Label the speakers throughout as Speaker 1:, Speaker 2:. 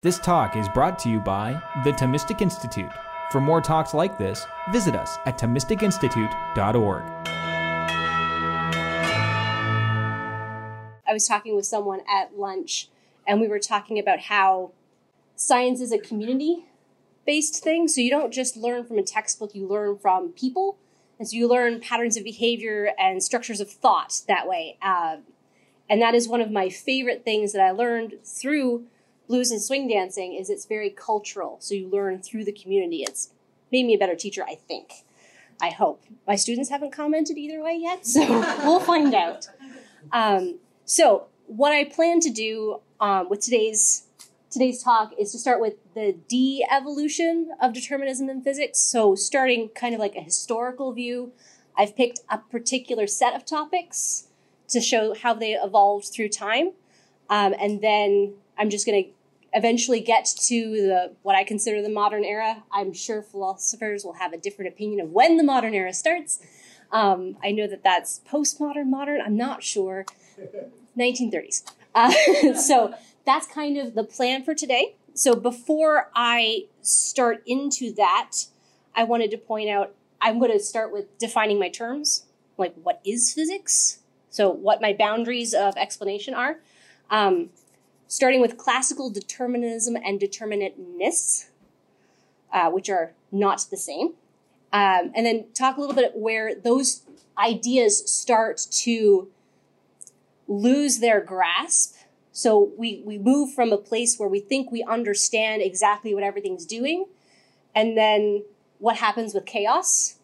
Speaker 1: This talk is brought to you by the Thomistic Institute. For more talks like this, visit us at ThomisticInstitute.org.
Speaker 2: I was talking with someone at lunch, and we were talking about how science is a community based thing. So you don't just learn from a textbook, you learn from people. And so you learn patterns of behavior and structures of thought that way. Uh, and that is one of my favorite things that I learned through blues and swing dancing is it's very cultural. So you learn through the community. It's made me a better teacher, I think. I hope. My students haven't commented either way yet, so we'll find out. Um, so what I plan to do um, with today's today's talk is to start with the de-evolution of determinism in physics. So starting kind of like a historical view, I've picked a particular set of topics to show how they evolved through time, um, and then I'm just going to eventually get to the what I consider the modern era. I'm sure philosophers will have a different opinion of when the modern era starts. Um, I know that that's postmodern, modern. I'm not sure. 1930s. Uh, so that's kind of the plan for today. So before I start into that, I wanted to point out I'm going to start with defining my terms, like what is physics, so what my boundaries of explanation are. Um, starting with classical determinism and determinateness, uh, which are not the same. Um, and then talk a little bit where those ideas start to lose their grasp. So we, we move from a place where we think we understand exactly what everything's doing, and then what happens with chaos,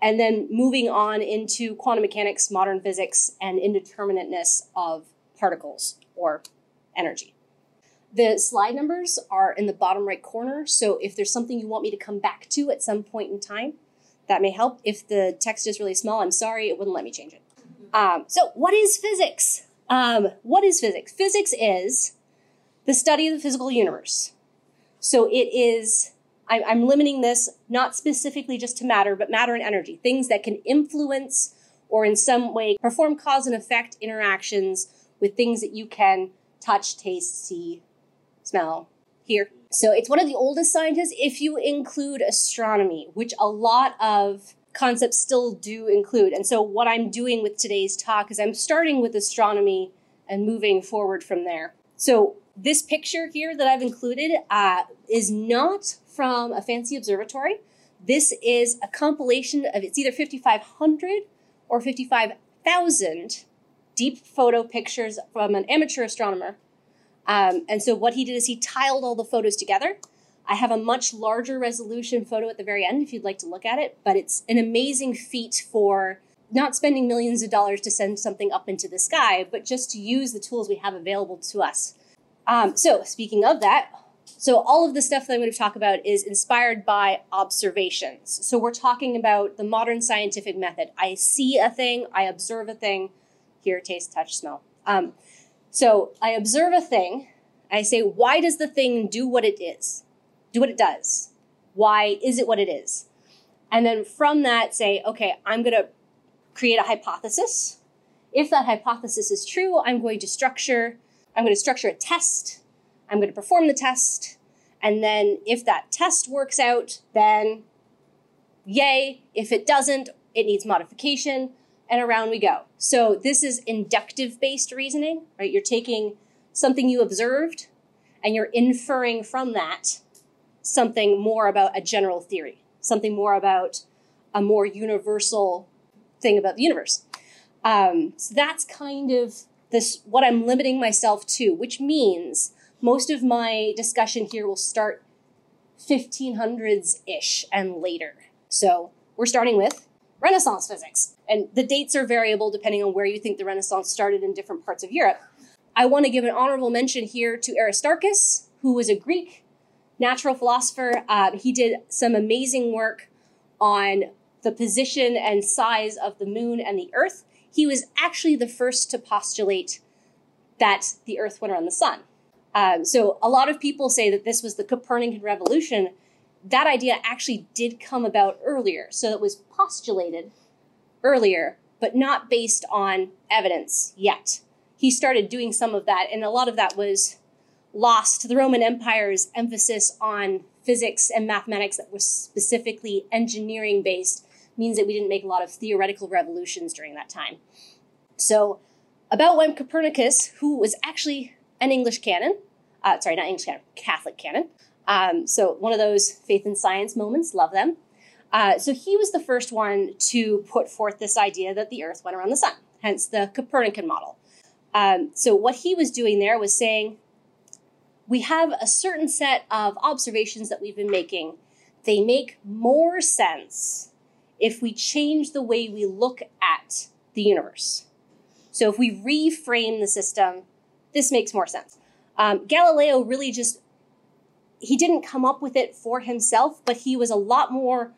Speaker 2: and then moving on into quantum mechanics, modern physics, and indeterminateness of particles or energy. The slide numbers are in the bottom right corner, so if there's something you want me to come back to at some point in time, that may help. If the text is really small, I'm sorry, it wouldn't let me change it. Um, so, what is physics? Um, what is physics? Physics is the study of the physical universe. So, it is, I'm, I'm limiting this not specifically just to matter, but matter and energy, things that can influence or in some way perform cause and effect interactions with things that you can touch, taste, see, smell, hear. So it's one of the oldest sciences if you include astronomy, which a lot of concepts still do include. And so what I'm doing with today's talk is I'm starting with astronomy and moving forward from there. So this picture here that I've included uh, is not from a fancy observatory. This is a compilation of it's either 5,500 or 55,000 deep photo pictures from an amateur astronomer. Um, and so what he did is he tiled all the photos together. I have a much larger resolution photo at the very end if you'd like to look at it, but it's an amazing feat for not spending millions of dollars to send something up into the sky, but just to use the tools we have available to us. Um, so, speaking of that, so all of the stuff that I'm going to talk about is inspired by observations. So, we're talking about the modern scientific method. I see a thing, I observe a thing, hear, taste, touch, smell. Um, so I observe a thing. I say, why does the thing do what it is? Do what it does. Why is it what it is? And then from that, say, okay, I'm going to create a hypothesis. If that hypothesis is true, I'm going to structure, I'm going to structure a test. I'm going to perform the test. And then if that test works out, then yay. If it doesn't, it needs modification and around we go. So this is inductive based reasoning, right? You're taking something you observed and you're inferring from that something more about a general theory, something more about a more universal thing about the universe. Um, so that's kind of this what I'm limiting myself to, which means most of my discussion here will start 1500s ish and later. So we're starting with Renaissance physics. And the dates are variable depending on where you think the Renaissance started in different parts of Europe. I want to give an honorable mention here to Aristarchus, who was a Greek natural philosopher. Uh, he did some amazing work on the position and size of the moon and the earth. He was actually the first to postulate that the earth went around the sun. Um, so a lot of people say that this was the Copernican revolution, that idea actually did come about earlier. So it was postulated earlier, but not based on evidence yet. He started doing some of that, and a lot of that was lost to the Roman Empire's emphasis on physics and mathematics that was specifically engineering based means that we didn't make a lot of theoretical revolutions during that time. So, about when Copernicus, who was actually an English canon, uh, sorry, not English canon, Catholic canon. Um, so, one of those faith and science moments, love them. Uh, so, he was the first one to put forth this idea that the Earth went around the sun, hence the Copernican model. Um, so, what he was doing there was saying, we have a certain set of observations that we've been making. They make more sense if we change the way we look at the universe. So if we reframe the system, this makes more sense. Um, Galileo really just, he didn't come up with it for himself, but he was a lot more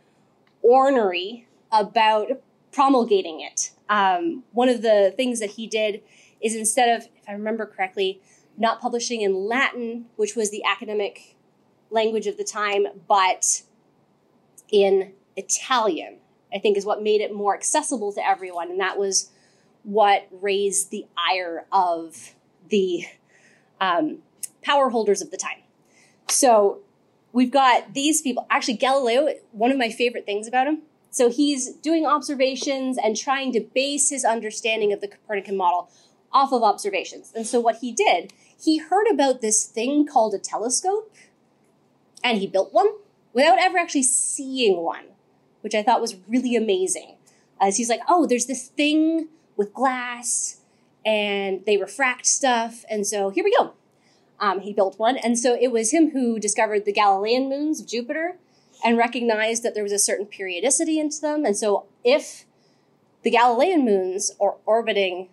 Speaker 2: ornery about promulgating it. Um, one of the things that he did is instead of, if I remember correctly, not publishing in Latin, which was the academic language of the time, but in Italian, I think is what made it more accessible to everyone. And that was what raised the ire of the um, power holders of the time. So we've got these people. Actually, Galileo, one of my favorite things about him. So he's doing observations and trying to base his understanding of the Copernican model off of observations. And so what he did, he heard about this thing called a telescope and he built one without ever actually seeing one, which I thought was really amazing. As he's like, oh, there's this thing with glass and they refract stuff. And so here we go. Um, he built one. And so it was him who discovered the Galilean moons of Jupiter and recognized that there was a certain periodicity into them. And so if the Galilean moons are orbiting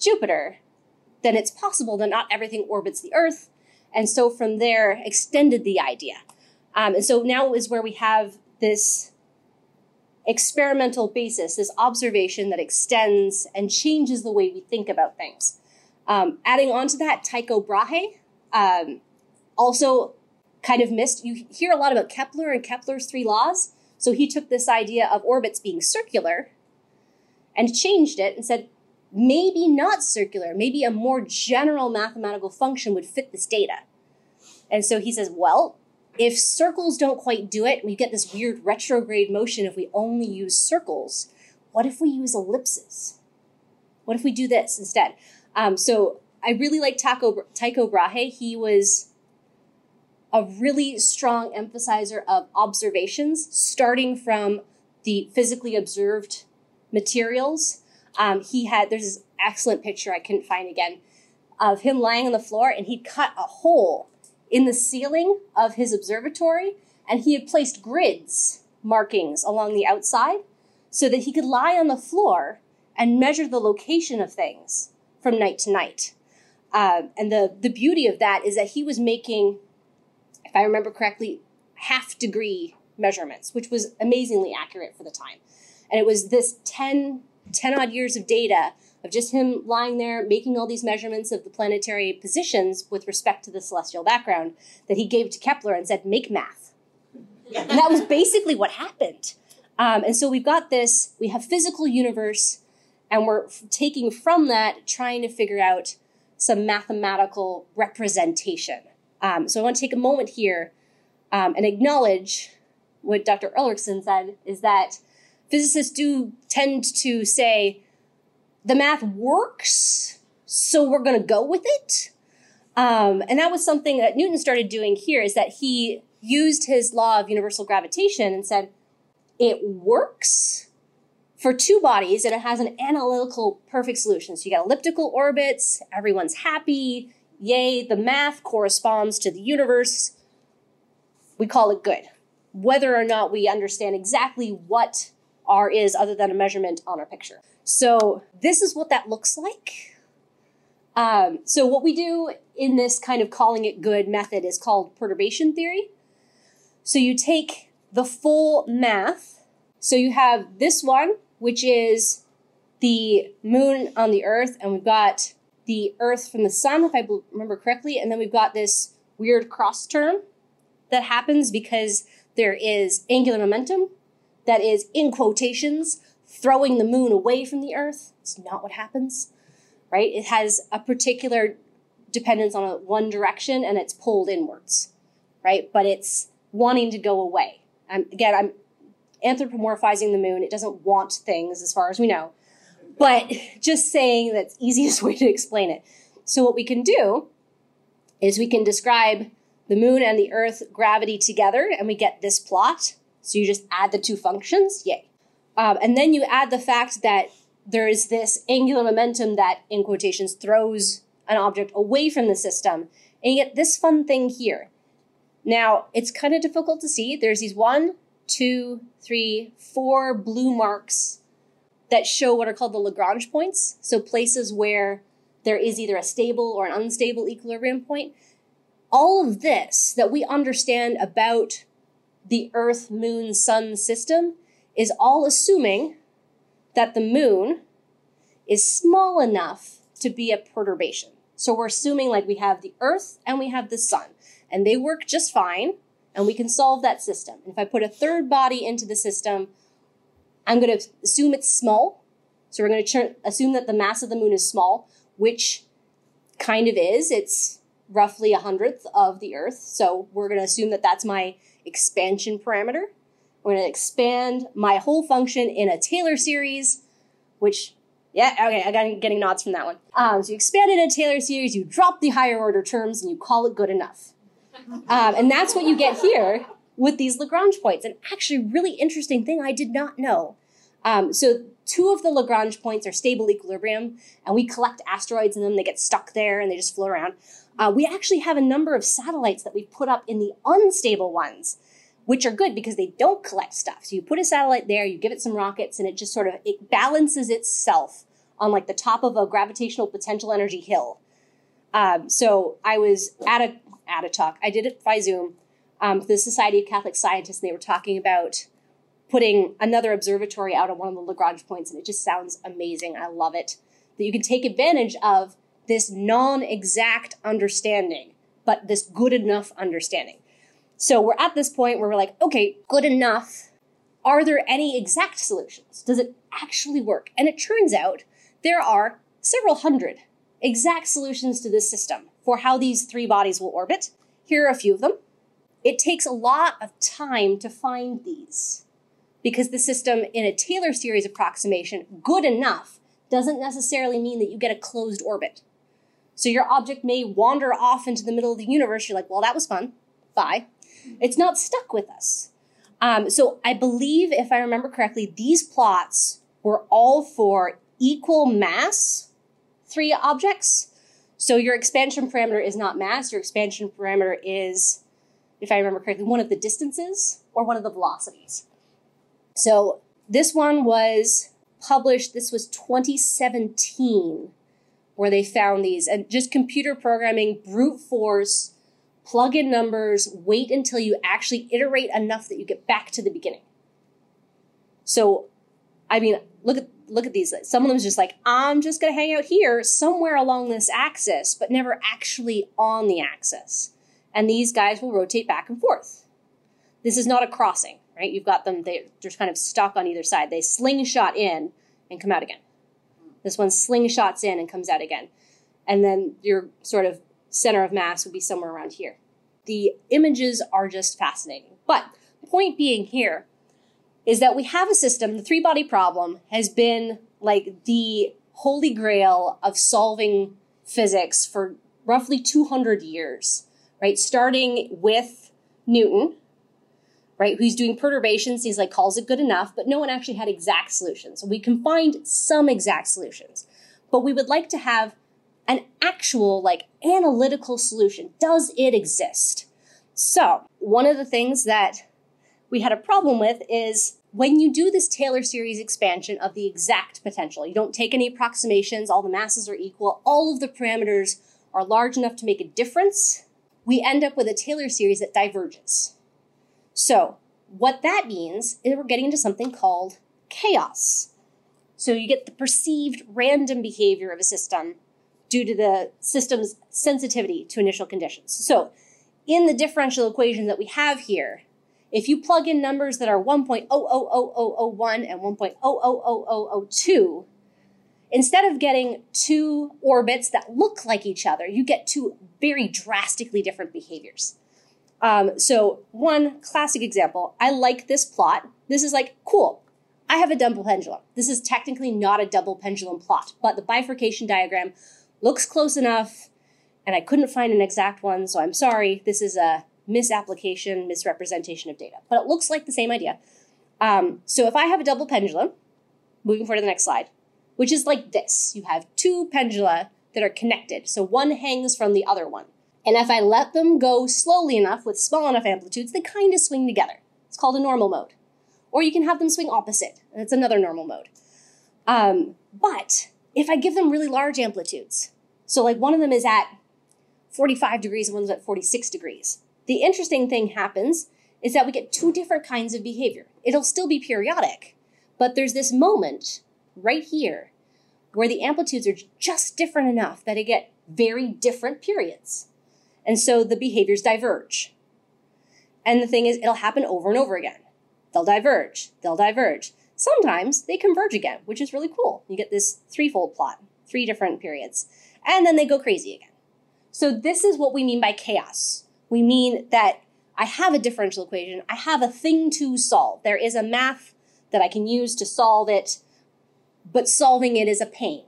Speaker 2: Jupiter, then it's possible that not everything orbits the Earth. And so from there, extended the idea. Um, and so now is where we have this experimental basis, this observation that extends and changes the way we think about things. Um, adding on to that, Tycho Brahe um, also kind of missed. You hear a lot about Kepler and Kepler's three laws. So he took this idea of orbits being circular and changed it and said, maybe not circular, maybe a more general mathematical function would fit this data. And so he says, well, if circles don't quite do it, we get this weird retrograde motion if we only use circles. What if we use ellipses? What if we do this instead? Um, so I really like Taco, Tycho Brahe. He was a really strong emphasizer of observations, starting from the physically observed materials um, he had there's this excellent picture I couldn't find again of him lying on the floor, and he'd cut a hole in the ceiling of his observatory, and he had placed grids markings along the outside so that he could lie on the floor and measure the location of things from night to night. Uh, and the the beauty of that is that he was making, if I remember correctly, half degree measurements, which was amazingly accurate for the time. And it was this 10 10 odd years of data of just him lying there making all these measurements of the planetary positions with respect to the celestial background that he gave to Kepler and said, make math. and that was basically what happened. Um, and so we've got this, we have physical universe, and we're taking from that, trying to figure out some mathematical representation. Um, so I want to take a moment here um, and acknowledge what Dr. Ulrichsen said is that physicists do tend to say the math works, so we're going to go with it. Um, and that was something that Newton started doing here is that he used his law of universal gravitation and said, it works for two bodies and it has an analytical perfect solution. So you got elliptical orbits, everyone's happy, yay, the math corresponds to the universe. We call it good. Whether or not we understand exactly what R is other than a measurement on our picture. So this is what that looks like. Um, so what we do in this kind of calling it good method is called perturbation theory. So you take the full math. So you have this one, which is the moon on the earth, and we've got the earth from the sun, if I remember correctly, and then we've got this weird cross term that happens because there is angular momentum that is, in quotations, throwing the moon away from the Earth. It's not what happens, right? It has a particular dependence on a, one direction and it's pulled inwards, right? But it's wanting to go away. Um, again, I'm anthropomorphizing the moon. It doesn't want things as far as we know, but just saying that's easiest way to explain it. So what we can do is we can describe the moon and the earth gravity together and we get this plot. So you just add the two functions, yay. Um, and then you add the fact that there is this angular momentum that, in quotations, throws an object away from the system. And you get this fun thing here. Now, it's kind of difficult to see. There's these one, two, three, four blue marks that show what are called the Lagrange points. So places where there is either a stable or an unstable equilibrium point. All of this that we understand about the Earth, Moon, Sun system is all assuming that the moon is small enough to be a perturbation. So we're assuming like we have the Earth and we have the Sun, and they work just fine, and we can solve that system. And if I put a third body into the system, I'm going to assume it's small. So we're going to assume that the mass of the moon is small, which kind of is. It's roughly a hundredth of the Earth. So we're going to assume that that's my expansion parameter. We're going to expand my whole function in a Taylor series, which, yeah, okay, I got getting nods from that one. Um, so you expand in a Taylor series, you drop the higher order terms, and you call it good enough. Um, and that's what you get here with these Lagrange points. An actually really interesting thing I did not know. Um, so two of the Lagrange points are stable equilibrium, and we collect asteroids in them. They get stuck there and they just float around. Uh, we actually have a number of satellites that we put up in the unstable ones which are good because they don't collect stuff. So you put a satellite there, you give it some rockets, and it just sort of it balances itself on like the top of a gravitational potential energy hill. Um, so I was at a at a talk. I did it by Zoom. Um, the Society of Catholic Scientists, and they were talking about putting another observatory out on one of the Lagrange points, and it just sounds amazing. I love it that you can take advantage of this non-exact understanding, but this good enough understanding. So we're at this point where we're like, okay, good enough. Are there any exact solutions? Does it actually work? And it turns out there are several hundred exact solutions to this system for how these three bodies will orbit. Here are a few of them. It takes a lot of time to find these because the system in a Taylor series approximation, good enough, doesn't necessarily mean that you get a closed orbit. So your object may wander off into the middle of the universe. You're like, well, that was fun. Bye. It's not stuck with us. Um, so I believe, if I remember correctly, these plots were all for equal mass three objects. So your expansion parameter is not mass. Your expansion parameter is, if I remember correctly, one of the distances or one of the velocities. So this one was published, this was 2017, where they found these. And just computer programming, brute force, plug in numbers, wait until you actually iterate enough that you get back to the beginning. So, I mean, look at look at these. Some of them is just like, I'm just going to hang out here somewhere along this axis, but never actually on the axis. And these guys will rotate back and forth. This is not a crossing, right? You've got them, they, they're kind of stuck on either side. They slingshot in and come out again. This one slingshots in and comes out again. And then your sort of center of mass would be somewhere around here. The images are just fascinating. But point being here is that we have a system, the three body problem has been like the holy grail of solving physics for roughly 200 years, right? Starting with Newton, right? Who's doing perturbations. He's like, calls it good enough, but no one actually had exact solutions. So we can find some exact solutions, but we would like to have an actual, like, analytical solution. Does it exist? So, one of the things that we had a problem with is when you do this Taylor series expansion of the exact potential, you don't take any approximations, all the masses are equal, all of the parameters are large enough to make a difference, we end up with a Taylor series that diverges. So, what that means is we're getting into something called chaos. So, you get the perceived random behavior of a system due to the system's sensitivity to initial conditions. So in the differential equation that we have here, if you plug in numbers that are 1.000001 and 1.000002, instead of getting two orbits that look like each other, you get two very drastically different behaviors. Um, so, one classic example I like this plot. This is like, cool, I have a double pendulum. This is technically not a double pendulum plot, but the bifurcation diagram looks close enough, and I couldn't find an exact one, so I'm sorry. This is a misapplication, misrepresentation of data, but it looks like the same idea. Um, so, if I have a double pendulum, moving forward to the next slide, which is like this you have two pendula that are connected, so one hangs from the other one. And if I let them go slowly enough with small enough amplitudes, they kind of swing together. It's called a normal mode. Or you can have them swing opposite, and it's another normal mode. Um, but if I give them really large amplitudes, so like one of them is at 45 degrees and one's at 46 degrees, the interesting thing happens is that we get two different kinds of behavior. It'll still be periodic, but there's this moment right here where the amplitudes are just different enough that I get very different periods. And so the behaviors diverge. And the thing is, it'll happen over and over again. They'll diverge, they'll diverge. Sometimes they converge again, which is really cool. You get this threefold plot, three different periods. And then they go crazy again. So this is what we mean by chaos. We mean that I have a differential equation, I have a thing to solve. There is a math that I can use to solve it, but solving it is a pain.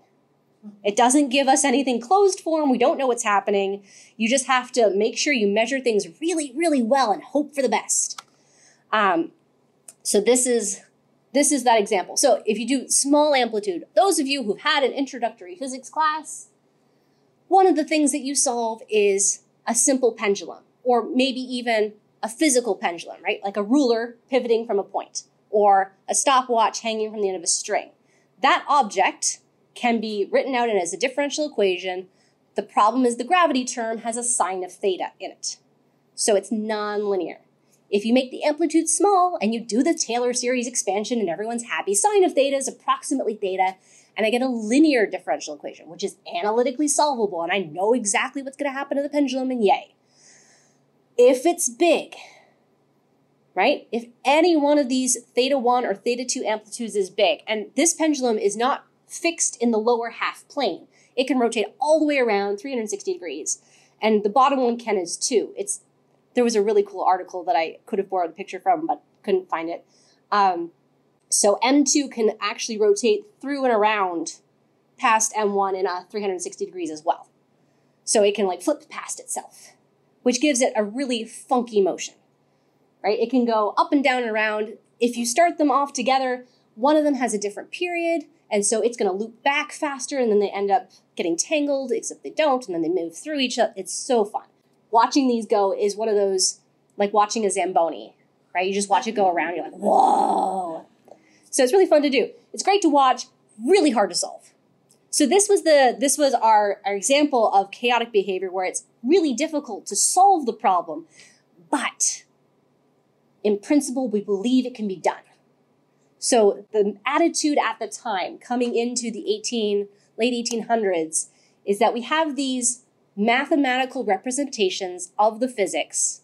Speaker 2: It doesn't give us anything closed form. We don't know what's happening. You just have to make sure you measure things really, really well and hope for the best. Um, so this is this is that example. So if you do small amplitude, those of you who've had an introductory physics class, one of the things that you solve is a simple pendulum, or maybe even a physical pendulum, right? Like a ruler pivoting from a point, or a stopwatch hanging from the end of a string. That object can be written out as a differential equation. The problem is the gravity term has a sine of theta in it. So it's nonlinear. If you make the amplitude small and you do the Taylor series expansion and everyone's happy, sine of theta is approximately theta, and I get a linear differential equation, which is analytically solvable, and I know exactly what's going to happen to the pendulum, and yay. If it's big, right? If any one of these theta 1 or theta 2 amplitudes is big, and this pendulum is not fixed in the lower half plane. It can rotate all the way around 360 degrees. And the bottom one can is too. It's there was a really cool article that I could have borrowed a picture from, but couldn't find it. Um, so M2 can actually rotate through and around past M1 in a 360 degrees as well. So it can like flip past itself, which gives it a really funky motion, right? It can go up and down and around. If you start them off together, one of them has a different period, and so it's going to loop back faster, and then they end up getting tangled, except they don't, and then they move through each other. It's so fun. Watching these go is one of those, like watching a Zamboni, right? You just watch it go around, you're like, whoa. So it's really fun to do. It's great to watch, really hard to solve. So this was the this was our, our example of chaotic behavior where it's really difficult to solve the problem, but in principle, we believe it can be done. So the attitude at the time, coming into the 18 late 1800s, is that we have these mathematical representations of the physics,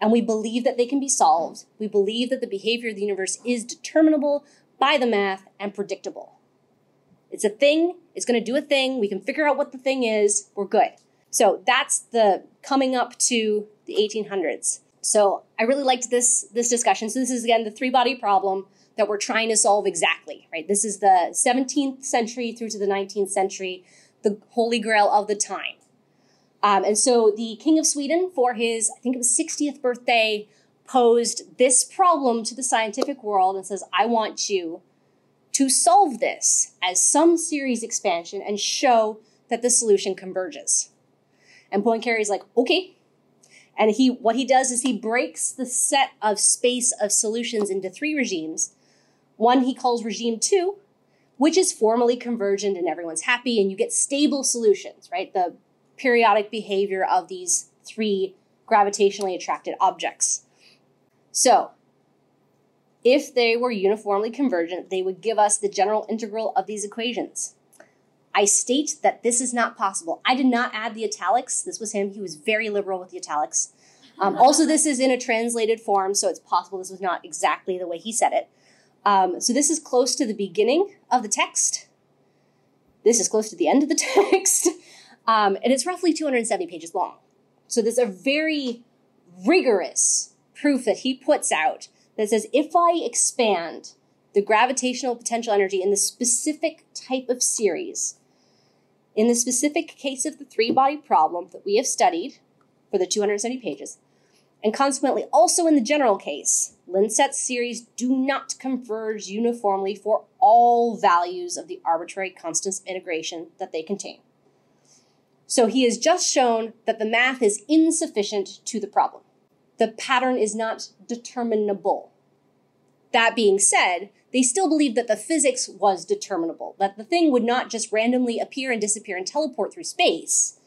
Speaker 2: and we believe that they can be solved. We believe that the behavior of the universe is determinable by the math and predictable. It's a thing, it's going to do a thing, we can figure out what the thing is, we're good. So that's the coming up to the 1800s. So I really liked this this discussion. So this is again the three body problem that we're trying to solve exactly, right? This is the 17th century through to the 19th century, the holy grail of the time. Um, and so the King of Sweden, for his, I think it was 60th birthday, posed this problem to the scientific world and says, I want you to solve this as some series expansion and show that the solution converges. And Poincare is like, okay. And he, what he does is he breaks the set of space of solutions into three regimes one he calls regime two, which is formally convergent and everyone's happy and you get stable solutions, right? The periodic behavior of these three gravitationally attracted objects. So, if they were uniformly convergent, they would give us the general integral of these equations. I state that this is not possible. I did not add the italics. This was him. He was very liberal with the italics. Um, also, this is in a translated form, so it's possible this was not exactly the way he said it. Um, so this is close to the beginning of the text. This is close to the end of the text, um, and it's roughly 270 pages long. So there's a very rigorous proof that he puts out that says if I expand the gravitational potential energy in the specific type of series, in the specific case of the three body problem that we have studied for the 270 pages, and consequently also in the general case, Lindstedt's series do not converge uniformly for all values of the arbitrary constants of integration that they contain. So he has just shown that the math is insufficient to the problem. The pattern is not determinable. That being said, they still believed that the physics was determinable, that the thing would not just randomly appear and disappear and teleport through space,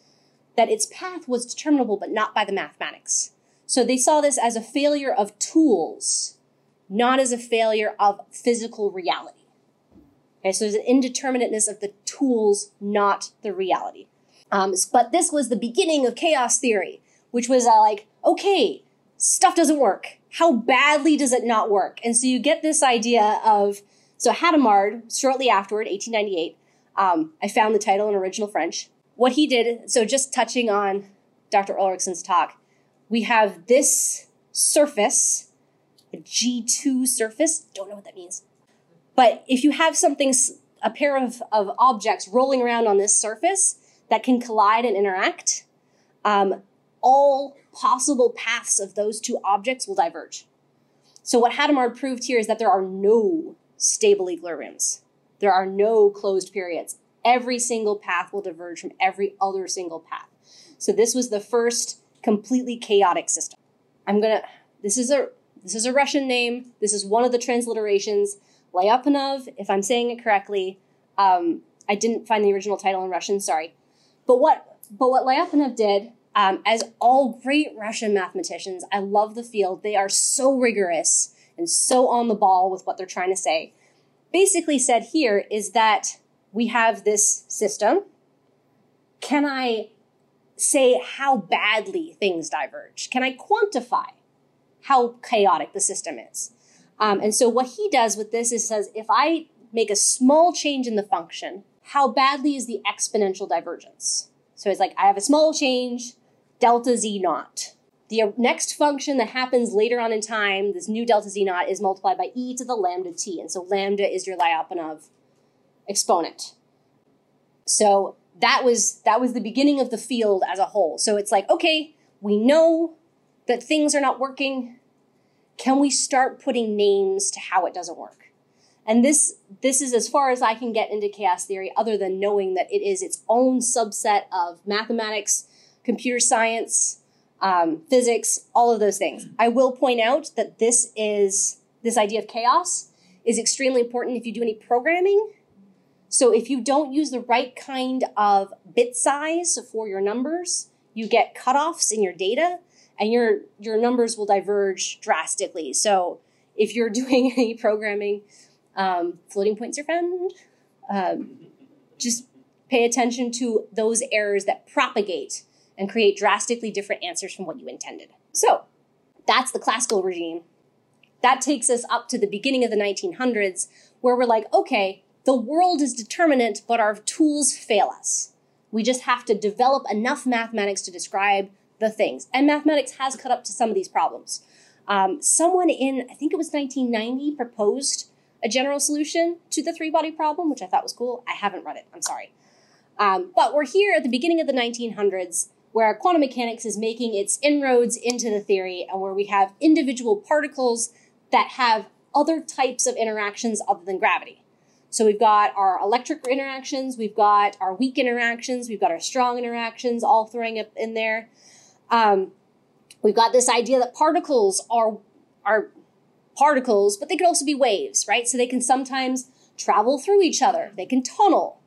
Speaker 2: that its path was determinable but not by the mathematics. So they saw this as a failure of tools, not as a failure of physical reality. Okay, so there's an indeterminateness of the tools, not the reality. Um, but this was the beginning of chaos theory, which was uh, like, okay, stuff doesn't work. How badly does it not work? And so you get this idea of, so Hadamard, shortly afterward, 1898, um, I found the title in original French. What he did, so just touching on Dr. Ulrichsen's talk, we have this surface, a G2 surface, don't know what that means. But if you have something, a pair of, of objects rolling around on this surface, that can collide and interact, um, all possible paths of those two objects will diverge. So what Hadamard proved here is that there are no stable equilibriums. There are no closed periods. Every single path will diverge from every other single path. So this was the first completely chaotic system. I'm gonna. This is a this is a Russian name. This is one of the transliterations. Lyapunov, if I'm saying it correctly. Um, I didn't find the original title in Russian. Sorry. But what but what Lyapunov did, um, as all great Russian mathematicians, I love the field. They are so rigorous and so on the ball with what they're trying to say. Basically, said here is that we have this system. Can I say how badly things diverge? Can I quantify how chaotic the system is? Um, and so what he does with this is says if I make a small change in the function, how badly is the exponential divergence? So it's like I have a small change, delta z naught. The next function that happens later on in time, this new delta z naught, is multiplied by e to the lambda t. And so lambda is your Lyapunov exponent. So that was that was the beginning of the field as a whole. So it's like, okay, we know that things are not working. Can we start putting names to how it doesn't work? And this this is as far as I can get into chaos theory, other than knowing that it is its own subset of mathematics, computer science, um, physics, all of those things. I will point out that this is this idea of chaos is extremely important if you do any programming. So if you don't use the right kind of bit size for your numbers, you get cutoffs in your data, and your your numbers will diverge drastically. So if you're doing any programming um, floating points are found. Um, just pay attention to those errors that propagate and create drastically different answers from what you intended. So that's the classical regime. That takes us up to the beginning of the 1900s, where we're like, okay, the world is determinate, but our tools fail us. We just have to develop enough mathematics to describe the things. And mathematics has cut up to some of these problems. Um, someone in, I think it was 1990, proposed a general solution to the three body problem, which I thought was cool. I haven't read it, I'm sorry. Um, but we're here at the beginning of the 1900s where quantum mechanics is making its inroads into the theory and where we have individual particles that have other types of interactions other than gravity. So we've got our electric interactions, we've got our weak interactions, we've got our strong interactions, all throwing up in there. Um, we've got this idea that particles are are particles, but they could also be waves, right? So they can sometimes travel through each other. They can tunnel,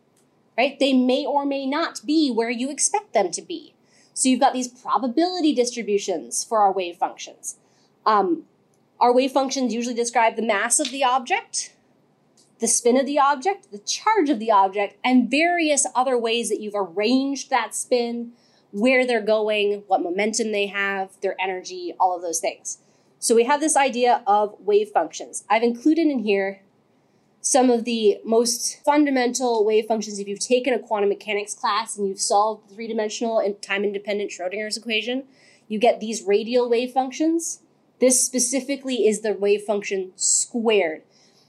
Speaker 2: right? They may or may not be where you expect them to be. So you've got these probability distributions for our wave functions. Um, our wave functions usually describe the mass of the object, the spin of the object, the charge of the object, and various other ways that you've arranged that spin, where they're going, what momentum they have, their energy, all of those things. So we have this idea of wave functions. I've included in here some of the most fundamental wave functions. If you've taken a quantum mechanics class and you've solved the three dimensional and time independent Schrodinger's equation, you get these radial wave functions. This specifically is the wave function squared.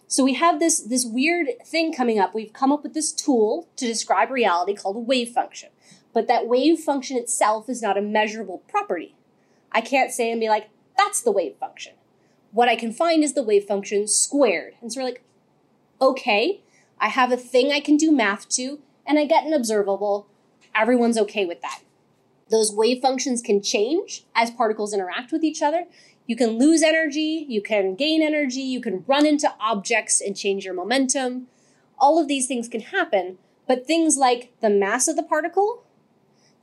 Speaker 2: So we have this, this weird thing coming up. We've come up with this tool to describe reality called a wave function. But that wave function itself is not a measurable property. I can't say and be like, that's the wave function. What I can find is the wave function squared. And so we're like, okay, I have a thing I can do math to, and I get an observable. Everyone's okay with that. Those wave functions can change as particles interact with each other. You can lose energy, you can gain energy, you can run into objects and change your momentum. All of these things can happen, but things like the mass of the particle,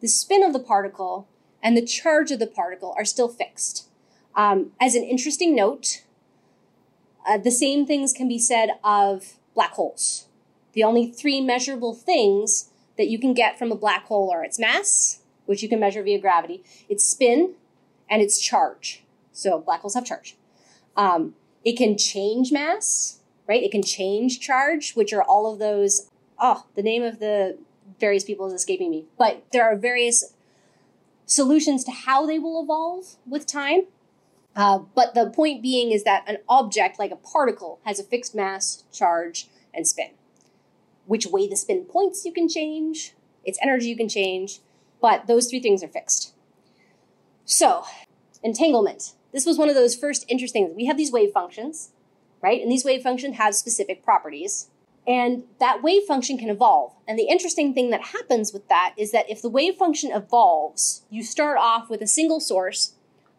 Speaker 2: the spin of the particle, and the charge of the particle are still fixed. Um, as an interesting note, uh, the same things can be said of black holes. The only three measurable things that you can get from a black hole are its mass, which you can measure via gravity, its spin, and its charge. So black holes have charge. Um, it can change mass, right? It can change charge, which are all of those. Oh, the name of the various people is escaping me. But there are various solutions to how they will evolve with time. Uh, but the point being is that an object, like a particle, has a fixed mass, charge, and spin. Which way the spin points you can change, its energy you can change, but those three things are fixed. So, entanglement. This was one of those first interesting things. We have these wave functions, right? And these wave functions have specific properties. And that wave function can evolve. And the interesting thing that happens with that is that if the wave function evolves, you start off with a single source.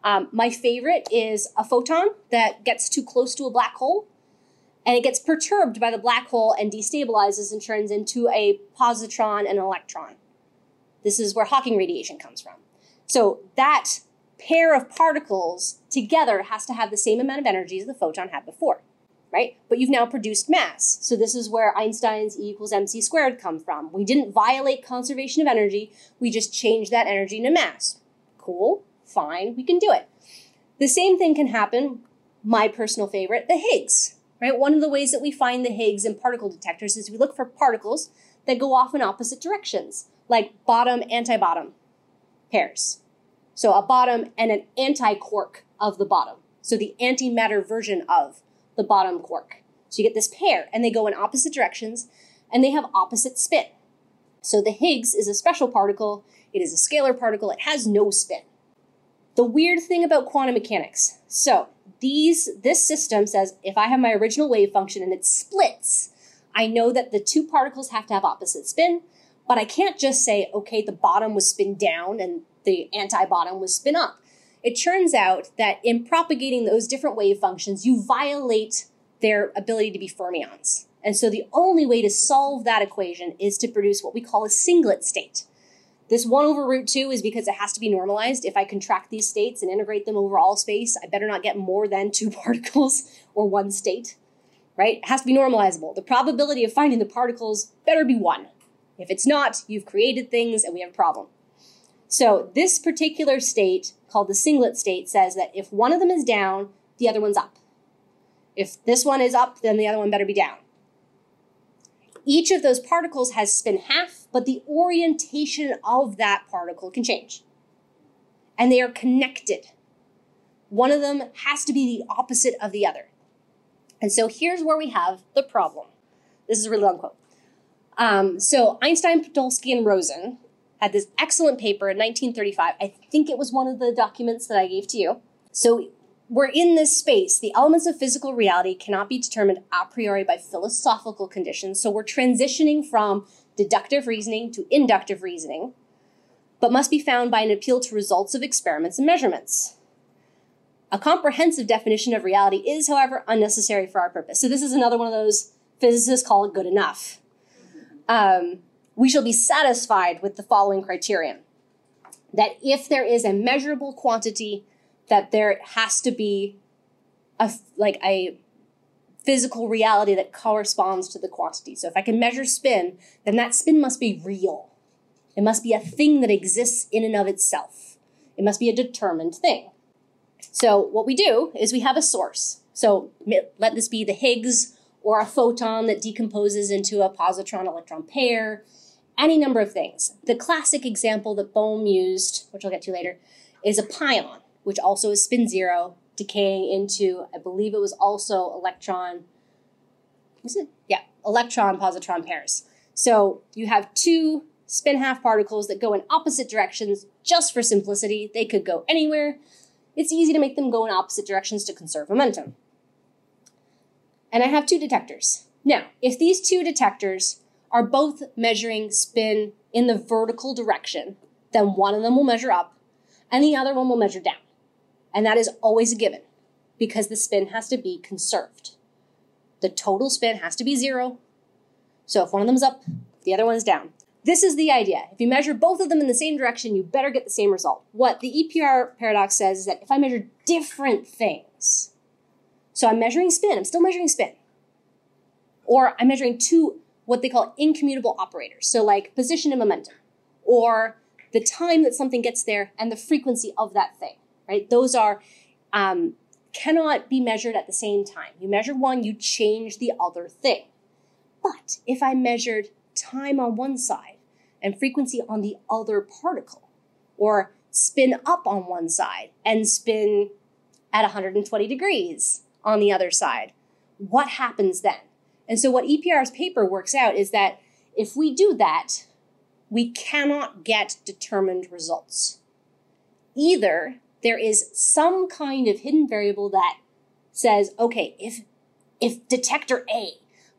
Speaker 2: Um, my favorite is a photon that gets too close to a black hole and it gets perturbed by the black hole and destabilizes and turns into a positron and an electron. This is where Hawking radiation comes from. So that pair of particles together has to have the same amount of energy as the photon had before right? But you've now produced mass. So this is where Einstein's E equals mc squared come from. We didn't violate conservation of energy, we just changed that energy into mass. Cool, fine, we can do it. The same thing can happen, my personal favorite, the Higgs, right? One of the ways that we find the Higgs in particle detectors is we look for particles that go off in opposite directions, like bottom anti-bottom pairs. So a bottom and an anti-quark of the bottom. So the antimatter version of the bottom quark. So you get this pair, and they go in opposite directions, and they have opposite spin. So the Higgs is a special particle, it is a scalar particle, it has no spin. The weird thing about quantum mechanics. So these this system says if I have my original wave function and it splits, I know that the two particles have to have opposite spin, but I can't just say, okay, the bottom was spin down and the anti-bottom was spin up it turns out that in propagating those different wave functions, you violate their ability to be fermions. And so the only way to solve that equation is to produce what we call a singlet state. This 1 over root 2 is because it has to be normalized. If I contract these states and integrate them over all space, I better not get more than two particles or one state, right? It has to be normalizable. The probability of finding the particles better be 1. If it's not, you've created things and we have a problem. So this particular state called the singlet state says that if one of them is down, the other one's up. If this one is up, then the other one better be down. Each of those particles has spin half, but the orientation of that particle can change. And they are connected. One of them has to be the opposite of the other. And so here's where we have the problem. This is a really long quote. Um, so Einstein, Podolsky, and Rosen had this excellent paper in 1935. I think it was one of the documents that I gave to you. So we're in this space. The elements of physical reality cannot be determined a priori by philosophical conditions. So we're transitioning from deductive reasoning to inductive reasoning, but must be found by an appeal to results of experiments and measurements. A comprehensive definition of reality is, however, unnecessary for our purpose. So this is another one of those physicists call it good enough. Um, we shall be satisfied with the following criterion that if there is a measurable quantity, that there has to be a like a physical reality that corresponds to the quantity. So if I can measure spin, then that spin must be real. It must be a thing that exists in and of itself. It must be a determined thing. So what we do is we have a source. So let this be the Higgs or a photon that decomposes into a positron electron pair, any number of things. The classic example that Bohm used, which I'll get to later, is a pion, which also is spin zero, decaying into, I believe it was also electron, was it? Yeah, electron positron pairs. So you have two spin half particles that go in opposite directions just for simplicity. They could go anywhere. It's easy to make them go in opposite directions to conserve momentum. And I have two detectors. Now, if these two detectors are both measuring spin in the vertical direction, then one of them will measure up and the other one will measure down. And that is always a given because the spin has to be conserved. The total spin has to be zero. So if one of them's up, the other one's down. This is the idea. If you measure both of them in the same direction, you better get the same result. What the EPR paradox says is that if I measure different things, so I'm measuring spin, I'm still measuring spin, or I'm measuring two what they call incommutable operators, so like position and momentum, or the time that something gets there and the frequency of that thing, right? Those are um, cannot be measured at the same time. You measure one, you change the other thing. But if I measured time on one side and frequency on the other particle, or spin up on one side and spin at 120 degrees on the other side. What happens then? And so, what EPR's paper works out is that if we do that, we cannot get determined results. Either there is some kind of hidden variable that says, okay, if, if detector A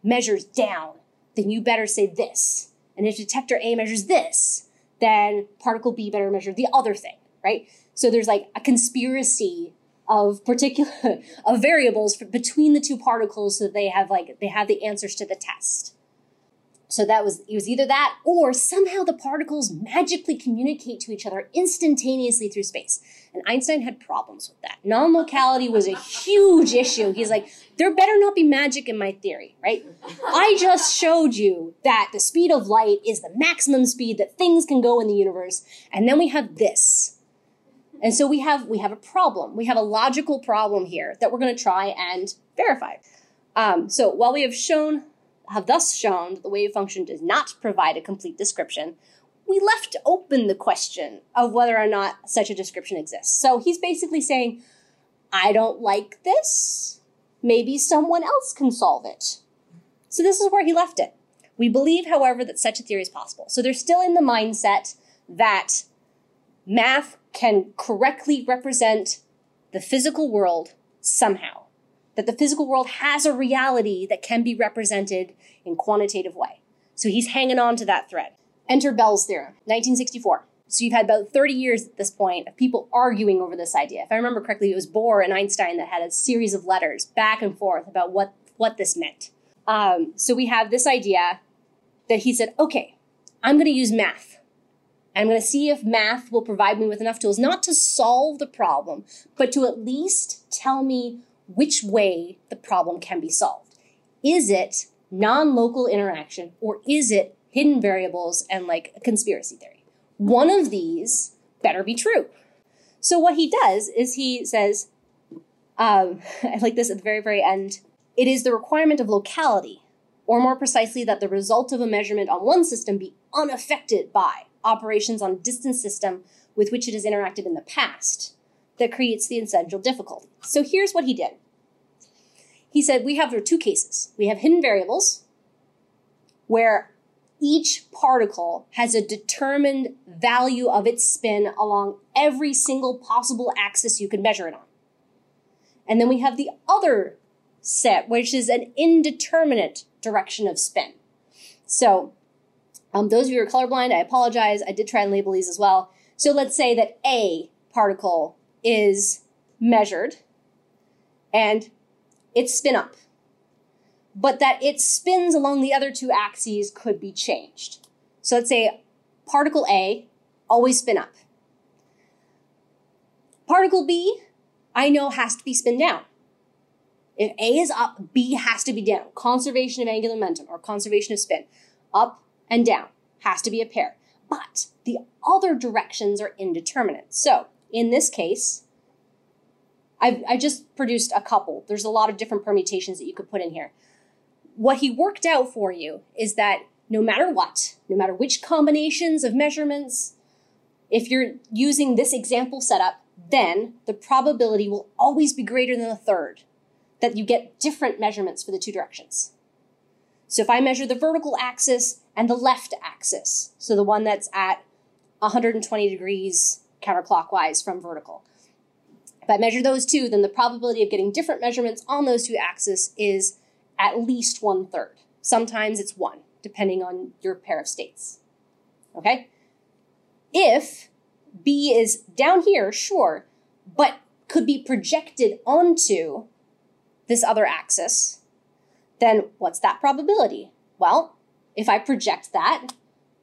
Speaker 2: measures down, then you better say this. And if detector A measures this, then particle B better measure the other thing, right? So there's like a conspiracy of particular of variables for, between the two particles so they have like they have the answers to the test. So that was it was either that or somehow the particles magically communicate to each other instantaneously through space. And Einstein had problems with that. Non-locality was a huge issue. He's like, there better not be magic in my theory, right? I just showed you that the speed of light is the maximum speed that things can go in the universe, and then we have this. And so we have we have a problem. We have a logical problem here that we're going to try and verify. Um, so while we have shown have thus shown that the wave function does not provide a complete description, we left open the question of whether or not such a description exists. So he's basically saying, I don't like this. Maybe someone else can solve it. So this is where he left it. We believe, however, that such a theory is possible. So they're still in the mindset that math can correctly represent the physical world somehow. That the physical world has a reality that can be represented in quantitative way. So he's hanging on to that thread. Enter Bell's theorem, 1964. So you've had about 30 years at this point of people arguing over this idea. If I remember correctly, it was Bohr and Einstein that had a series of letters back and forth about what, what this meant. Um, so we have this idea that he said, okay, I'm going to use math. I'm going to see if math will provide me with enough tools, not to solve the problem, but to at least tell me which way the problem can be solved. Is it non local interaction or is it hidden variables, and like a conspiracy theory. One of these better be true. So what he does is he says, um, I like this at the very, very end. It is the requirement of locality, or more precisely, that the result of a measurement on one system be unaffected by operations on a distant system with which it has interacted in the past, that creates the essential difficulty. So here's what he did. He said, We have two cases. We have hidden variables, where each particle has a determined value of its spin along every single possible axis you can measure it on. And then we have the other set, which is an indeterminate direction of spin. So, um, those of you who are colorblind, I apologize. I did try and label these as well. So let's say that A particle is measured and its spin up but that it spins along the other two axes could be changed. So let's say particle A always spin up. Particle B, I know has to be spin down. If A is up, B has to be down. Conservation of angular momentum or conservation of spin. Up and down has to be a pair. But the other directions are indeterminate. So in this case, I've, I just produced a couple. There's a lot of different permutations that you could put in here what he worked out for you is that no matter what, no matter which combinations of measurements, if you're using this example setup, then the probability will always be greater than a third that you get different measurements for the two directions. So if I measure the vertical axis and the left axis, so the one that's at 120 degrees counterclockwise from vertical, if I measure those two, then the probability of getting different measurements on those two axes is at least one third. Sometimes it's one, depending on your pair of states. Okay? If B is down here, sure, but could be projected onto this other axis, then what's that probability? Well, if I project that,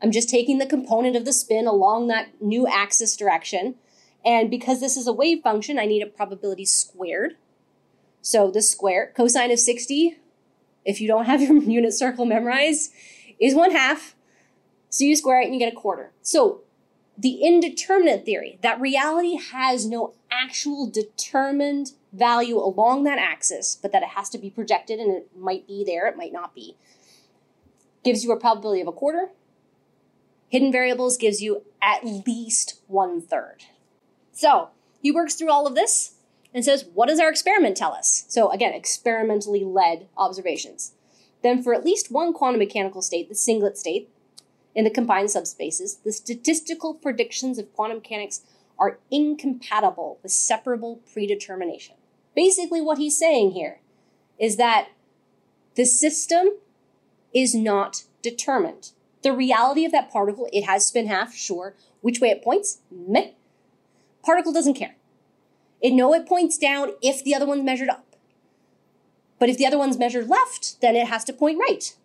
Speaker 2: I'm just taking the component of the spin along that new axis direction. And because this is a wave function, I need a probability squared. So the square, cosine of 60, if you don't have your unit circle memorized, is one half. So you square it and you get a quarter. So the indeterminate theory, that reality has no actual determined value along that axis, but that it has to be projected and it might be there, it might not be, gives you a probability of a quarter. Hidden variables gives you at least one third. So he works through all of this and says, what does our experiment tell us? So again, experimentally led observations. Then for at least one quantum mechanical state, the singlet state, in the combined subspaces, the statistical predictions of quantum mechanics are incompatible with separable predetermination. Basically, what he's saying here is that the system is not determined. The reality of that particle, it has spin half, sure. Which way it points, meh. Particle doesn't care. It know it points down if the other one's measured up. But if the other one's measured left, then it has to point right.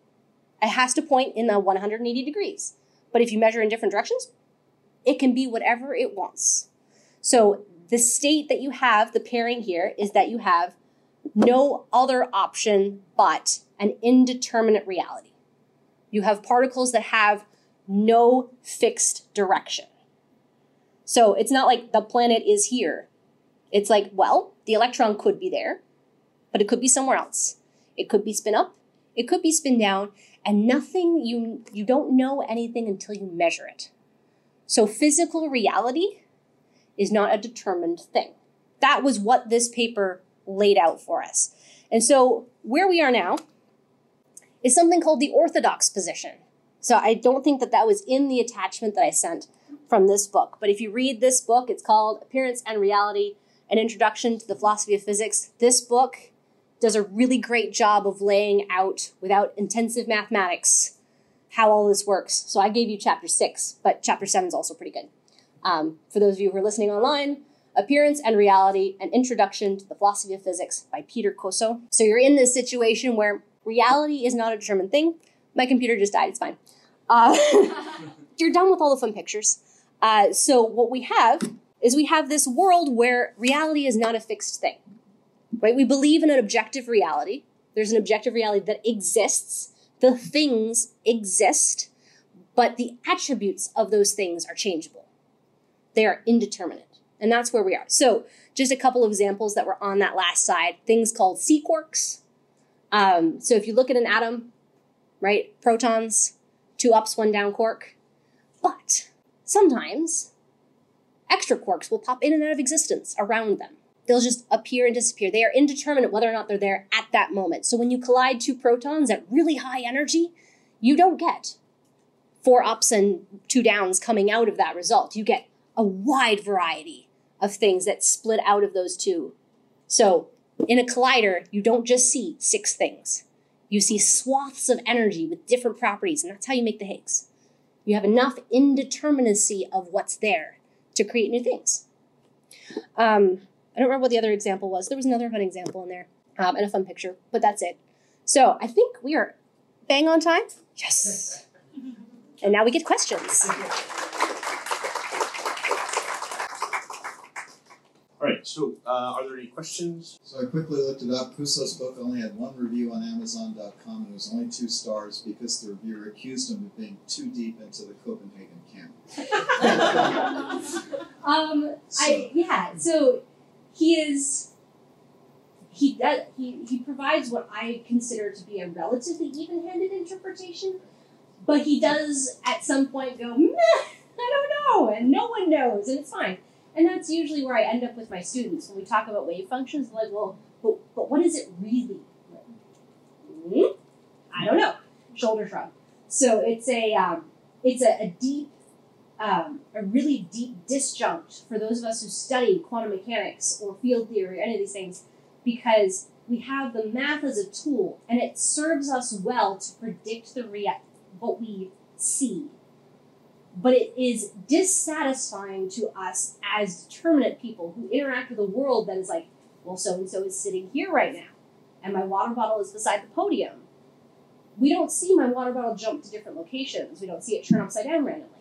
Speaker 2: It has to point in the 180 degrees. But if you measure in different directions, it can be whatever it wants. So the state that you have, the pairing here, is that you have no other option but an indeterminate reality. You have particles that have no fixed direction. So it's not like the planet is here. It's like, well, the electron could be there, but it could be somewhere else. It could be spin up, it could be spin down, and nothing you you don't know anything until you measure it. So physical reality is not a determined thing. That was what this paper laid out for us. And so where we are now is something called the orthodox position. So I don't think that that was in the attachment that I sent from this book. But if you read this book, it's called Appearance and Reality An Introduction to the Philosophy of Physics. This book does a really great job of laying out, without intensive mathematics, how all this works. So I gave you chapter six, but chapter seven is also pretty good. Um, for those of you who are listening online, Appearance and Reality An Introduction to the Philosophy of Physics by Peter Kosso. So you're in this situation where reality is not a determined thing. My computer just died, it's fine. Uh, you're done with all the fun pictures. Uh, so what we have is we have this world where reality is not a fixed thing right? We believe in an objective reality. There's an objective reality that exists. The things exist, but the attributes of those things are changeable. They are indeterminate. And that's where we are. So, just a couple of examples that were on that last side things called sea quarks. Um, so, if you look at an atom, right, protons, two ups, one down quark. But sometimes extra quarks will pop in and out of existence around them they'll just appear and disappear. They are indeterminate whether or not they're there at that moment. So when you collide two protons at really high energy, you don't get four ups and two downs coming out of that result. You get a wide variety of things that split out of those two. So in a collider, you don't just see six things. You see swaths of energy with different properties, and that's how you make the Higgs. You have enough indeterminacy of what's there to create new things. Um, I don't remember what the other example was. There was another fun example in there um, and a fun picture, but that's it. So I think we are bang on time. Yes. And now we get questions.
Speaker 3: All right, so uh, are there any questions?
Speaker 4: So I quickly looked it up. Kosso's book only had one review on Amazon.com and it was only two stars because the reviewer accused him of being too deep into the Copenhagen camp.
Speaker 2: um, I yeah. So he is he does he, he provides what I consider to be a relatively even-handed interpretation, but he does at some point go, Meh, I don't know, and no one knows, and it's fine. And that's usually where I end up with my students when we talk about wave functions. Like, well, but, but what is it really? Hmm? I don't know. Shoulder shrug. So it's a um, it's a, a deep, um, a really deep disjunct for those of us who study quantum mechanics or field theory or any of these things, because we have the math as a tool, and it serves us well to predict the rea- what we see. But it is dissatisfying to us as determinate people who interact with a world that is like, well, so and so is sitting here right now, and my water bottle is beside the podium. We don't see my water bottle jump to different locations. We don't see it turn upside down randomly.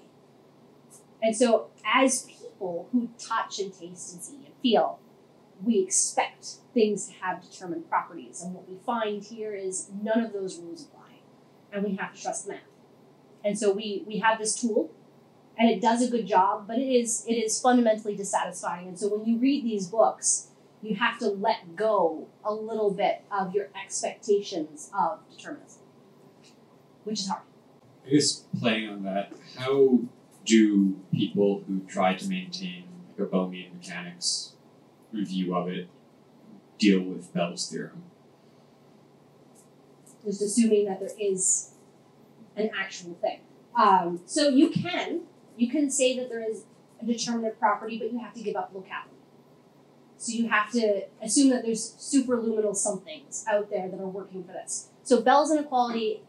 Speaker 2: And so, as people who touch and taste and see and feel, we expect things to have determined properties. And what we find here is none of those rules apply. And we have to trust math. And so we, we have this tool and it does a good job, but it is it is fundamentally dissatisfying. And so when you read these books, you have to let go a little bit of your expectations of determinism, which is hard.
Speaker 5: I guess playing on that, how do people who try to maintain like a Bohmian mechanics review of it deal with Bell's theorem?
Speaker 2: Just assuming that there is an actual thing. Um, so you can you can say that there is a determinate property, but you have to give up locality. So you have to assume that there's superluminal somethings out there that are working for this. So Bell's inequality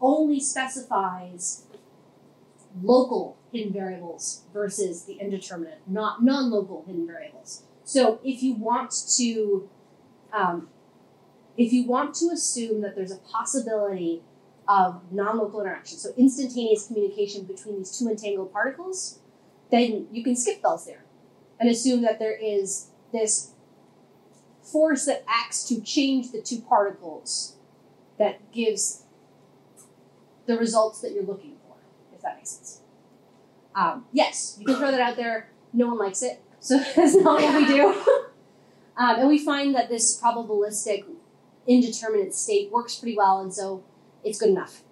Speaker 2: only specifies local hidden variables versus the indeterminate, not non-local hidden variables. So if you want to, um, if you want to assume that there's a possibility of non-local interaction, so instantaneous communication between these two entangled particles, then you can skip Bell's theorem and assume that there is this force that acts to change the two particles that gives the results that you're looking for, if that makes sense. Um, yes, you can throw that out there. No one likes it, so that's not what we do. um, and we find that this probabilistic indeterminate state works pretty well, and so it's good enough.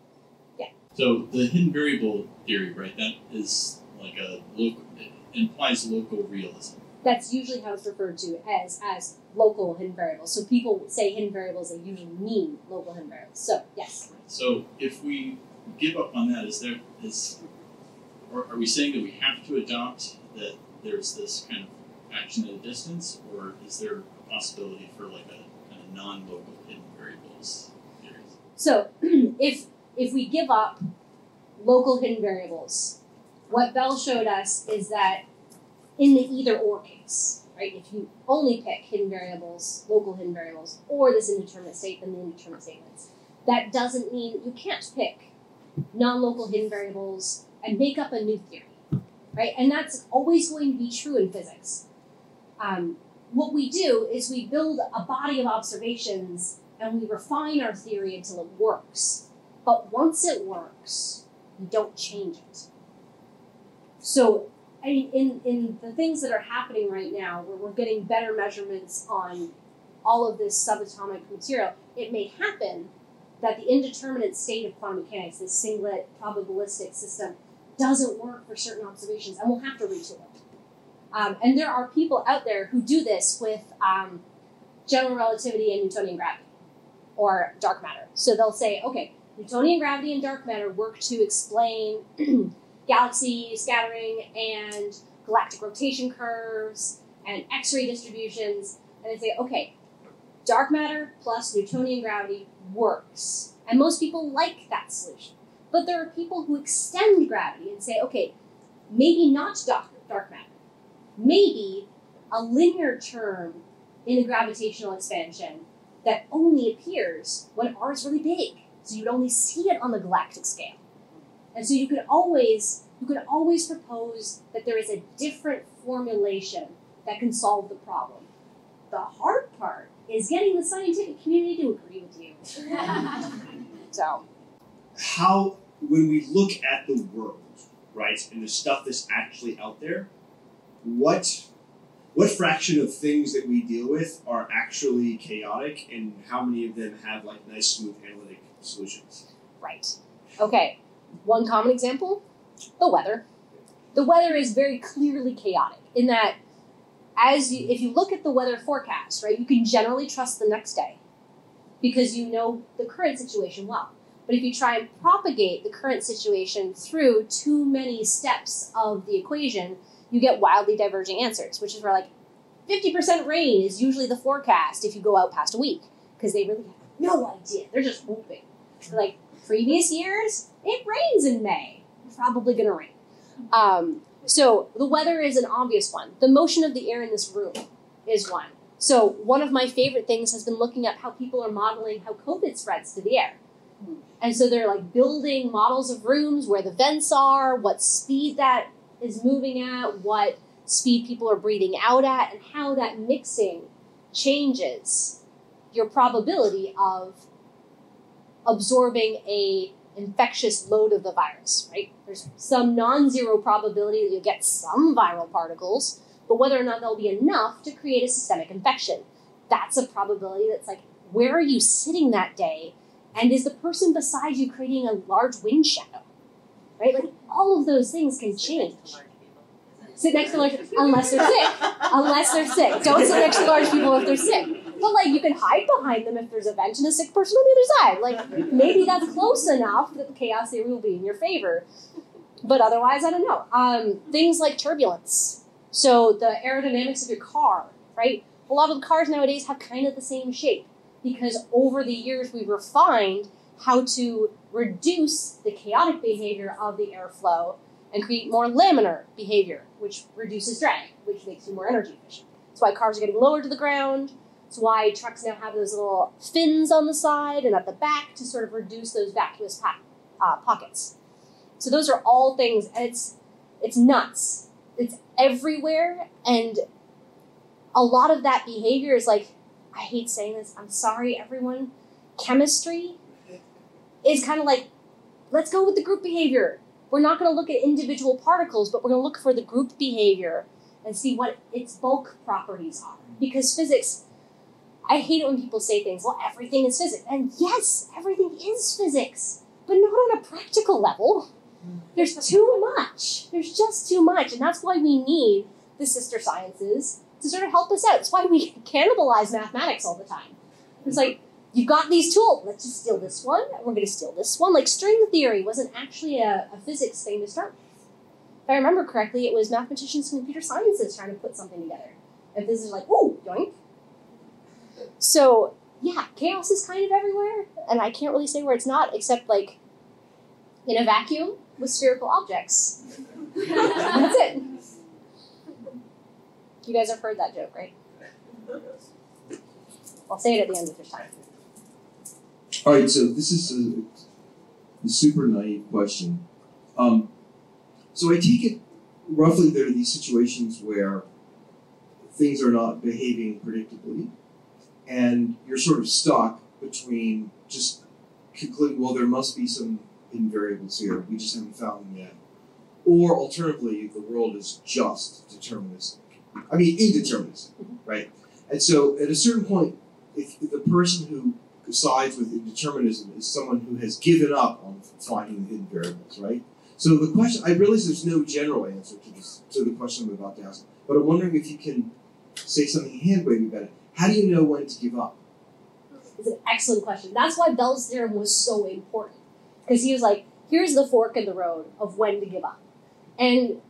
Speaker 2: Yeah.
Speaker 6: So the hidden variable theory, right? That is like a local it implies local realism.
Speaker 2: That's usually how it's referred to as as local hidden variables. So people say hidden variables, they usually mean local hidden variables. So yes,
Speaker 6: So if we give up on that, is there is or are we saying that we have to adopt that there's this kind of action at a distance, or is there a possibility for like a kind of non-local hidden variables?
Speaker 2: So if if we give up local hidden variables, what Bell showed us is that in the either or case, right, if you only pick hidden variables, local hidden variables, or this indeterminate state, then the indeterminate statements, that doesn't mean you can't pick non-local hidden variables and make up a new theory, right? And that's always going to be true in physics. Um, what we do is we build a body of observations and we refine our theory until it works. But once it works, you don't change it. So, I mean, in, in the things that are happening right now, where we're getting better measurements on all of this subatomic material, it may happen that the indeterminate state of quantum mechanics, this singlet probabilistic system, doesn't work for certain observations, and we'll have to retool it. Um, and there are people out there who do this with um, general relativity and Newtonian gravity or dark matter. So they'll say, okay, Newtonian gravity and dark matter work to explain galaxy scattering and galactic rotation curves and X-ray distributions, and they say, okay, dark matter plus Newtonian gravity works. And most people like that solution. But there are people who extend gravity and say, okay, maybe not dark, dark matter. Maybe a linear term in the gravitational expansion that only appears when R is really big. So you'd only see it on the galactic scale. And so you could always you could always propose that there is a different formulation that can solve the problem. The hard part is getting the scientific community to agree with you. so
Speaker 3: how when we look at the world, right, and the stuff that's actually out there, what what fraction of things that we deal with are actually chaotic, and how many of them have like nice, smooth analytic solutions?
Speaker 2: Right. Okay. One common example the weather. The weather is very clearly chaotic in that as you, if you look at the weather forecast, right, you can generally trust the next day because you know the current situation well. But if you try and propagate the current situation through too many steps of the equation, you get wildly diverging answers, which is where like 50% rain is usually the forecast if you go out past a week because they really have no idea. They're just hoping. Like previous years, it rains in May. It's probably going to rain. Um, so the weather is an obvious one. The motion of the air in this room is one. So one of my favorite things has been looking at how people are modeling how COVID spreads to the air. And so they're like building models of rooms where the vents are, what speed that is moving at, what speed people are breathing out at, and how that mixing changes your probability of absorbing a infectious load of the virus, right? There's some non-zero probability that you'll get some viral particles, but whether or not there'll be enough to create a systemic infection. That's a probability that's like, where are you sitting that day? And is the person beside you creating a large wind shadow? Right? Like all of those things can change. Sit next to large people unless they're sick. unless they're sick. Don't sit next to large people if they're sick. But like you can hide behind them if there's a vent and a sick person on the other side. Like maybe that's close enough that the chaos theory will be in your favor. But otherwise, I don't know. Um, things like turbulence. So the aerodynamics of your car, right? A lot of the cars nowadays have kind of the same shape because over the years we've refined how to reduce the chaotic behavior of the airflow and create more laminar behavior, which reduces drag, which makes you more energy efficient. That's why cars are getting lower to the ground. That's why trucks now have those little fins on the side and at the back to sort of reduce those vacuous pa- uh, pockets. So those are all things, and it's it's nuts. It's everywhere, and a lot of that behavior is like, I hate saying this. I'm sorry, everyone. Chemistry is kind of like, let's go with the group behavior. We're not going to look at individual particles, but we're going to look for the group behavior and see what its bulk properties are. Because physics, I hate it when people say things, well, everything is physics. And yes, everything is physics, but not on a practical level. There's too much. There's just too much. And that's why we need the sister sciences to sort of help us out. That's why we cannibalize mathematics all the time. It's like, you've got these tools. Let's just steal this one. We're going to steal this one. Like string theory wasn't actually a, a physics thing to start with. If I remember correctly, it was mathematicians and computer sciences trying to put something together. And this is like, ooh, yoink. So yeah, chaos is kind of everywhere, and I can't really say where it's not, except like in a vacuum with spherical objects. That's it. You guys have heard that joke, right? I'll say it at the end if there's time.
Speaker 7: All right, so this is a, a super naive question. Um, so I take it roughly there are these situations where things are not behaving predictably, and you're sort of stuck between just concluding, well, there must be some invariables here. We just haven't found them yet. Or alternatively, the world is just deterministic. I mean, indeterministic, right? And so at a certain point, if the person who sides with indeterminism is someone who has given up on finding the hidden variables, right? So the question, I realize there's no general answer to this to the question I'm about to ask, but I'm wondering if you can say something hand wavy about it. How do you know when to give up?
Speaker 2: It's an excellent question. That's why Bell's theorem was so important. Because he was like, here's the fork in the road of when to give up. And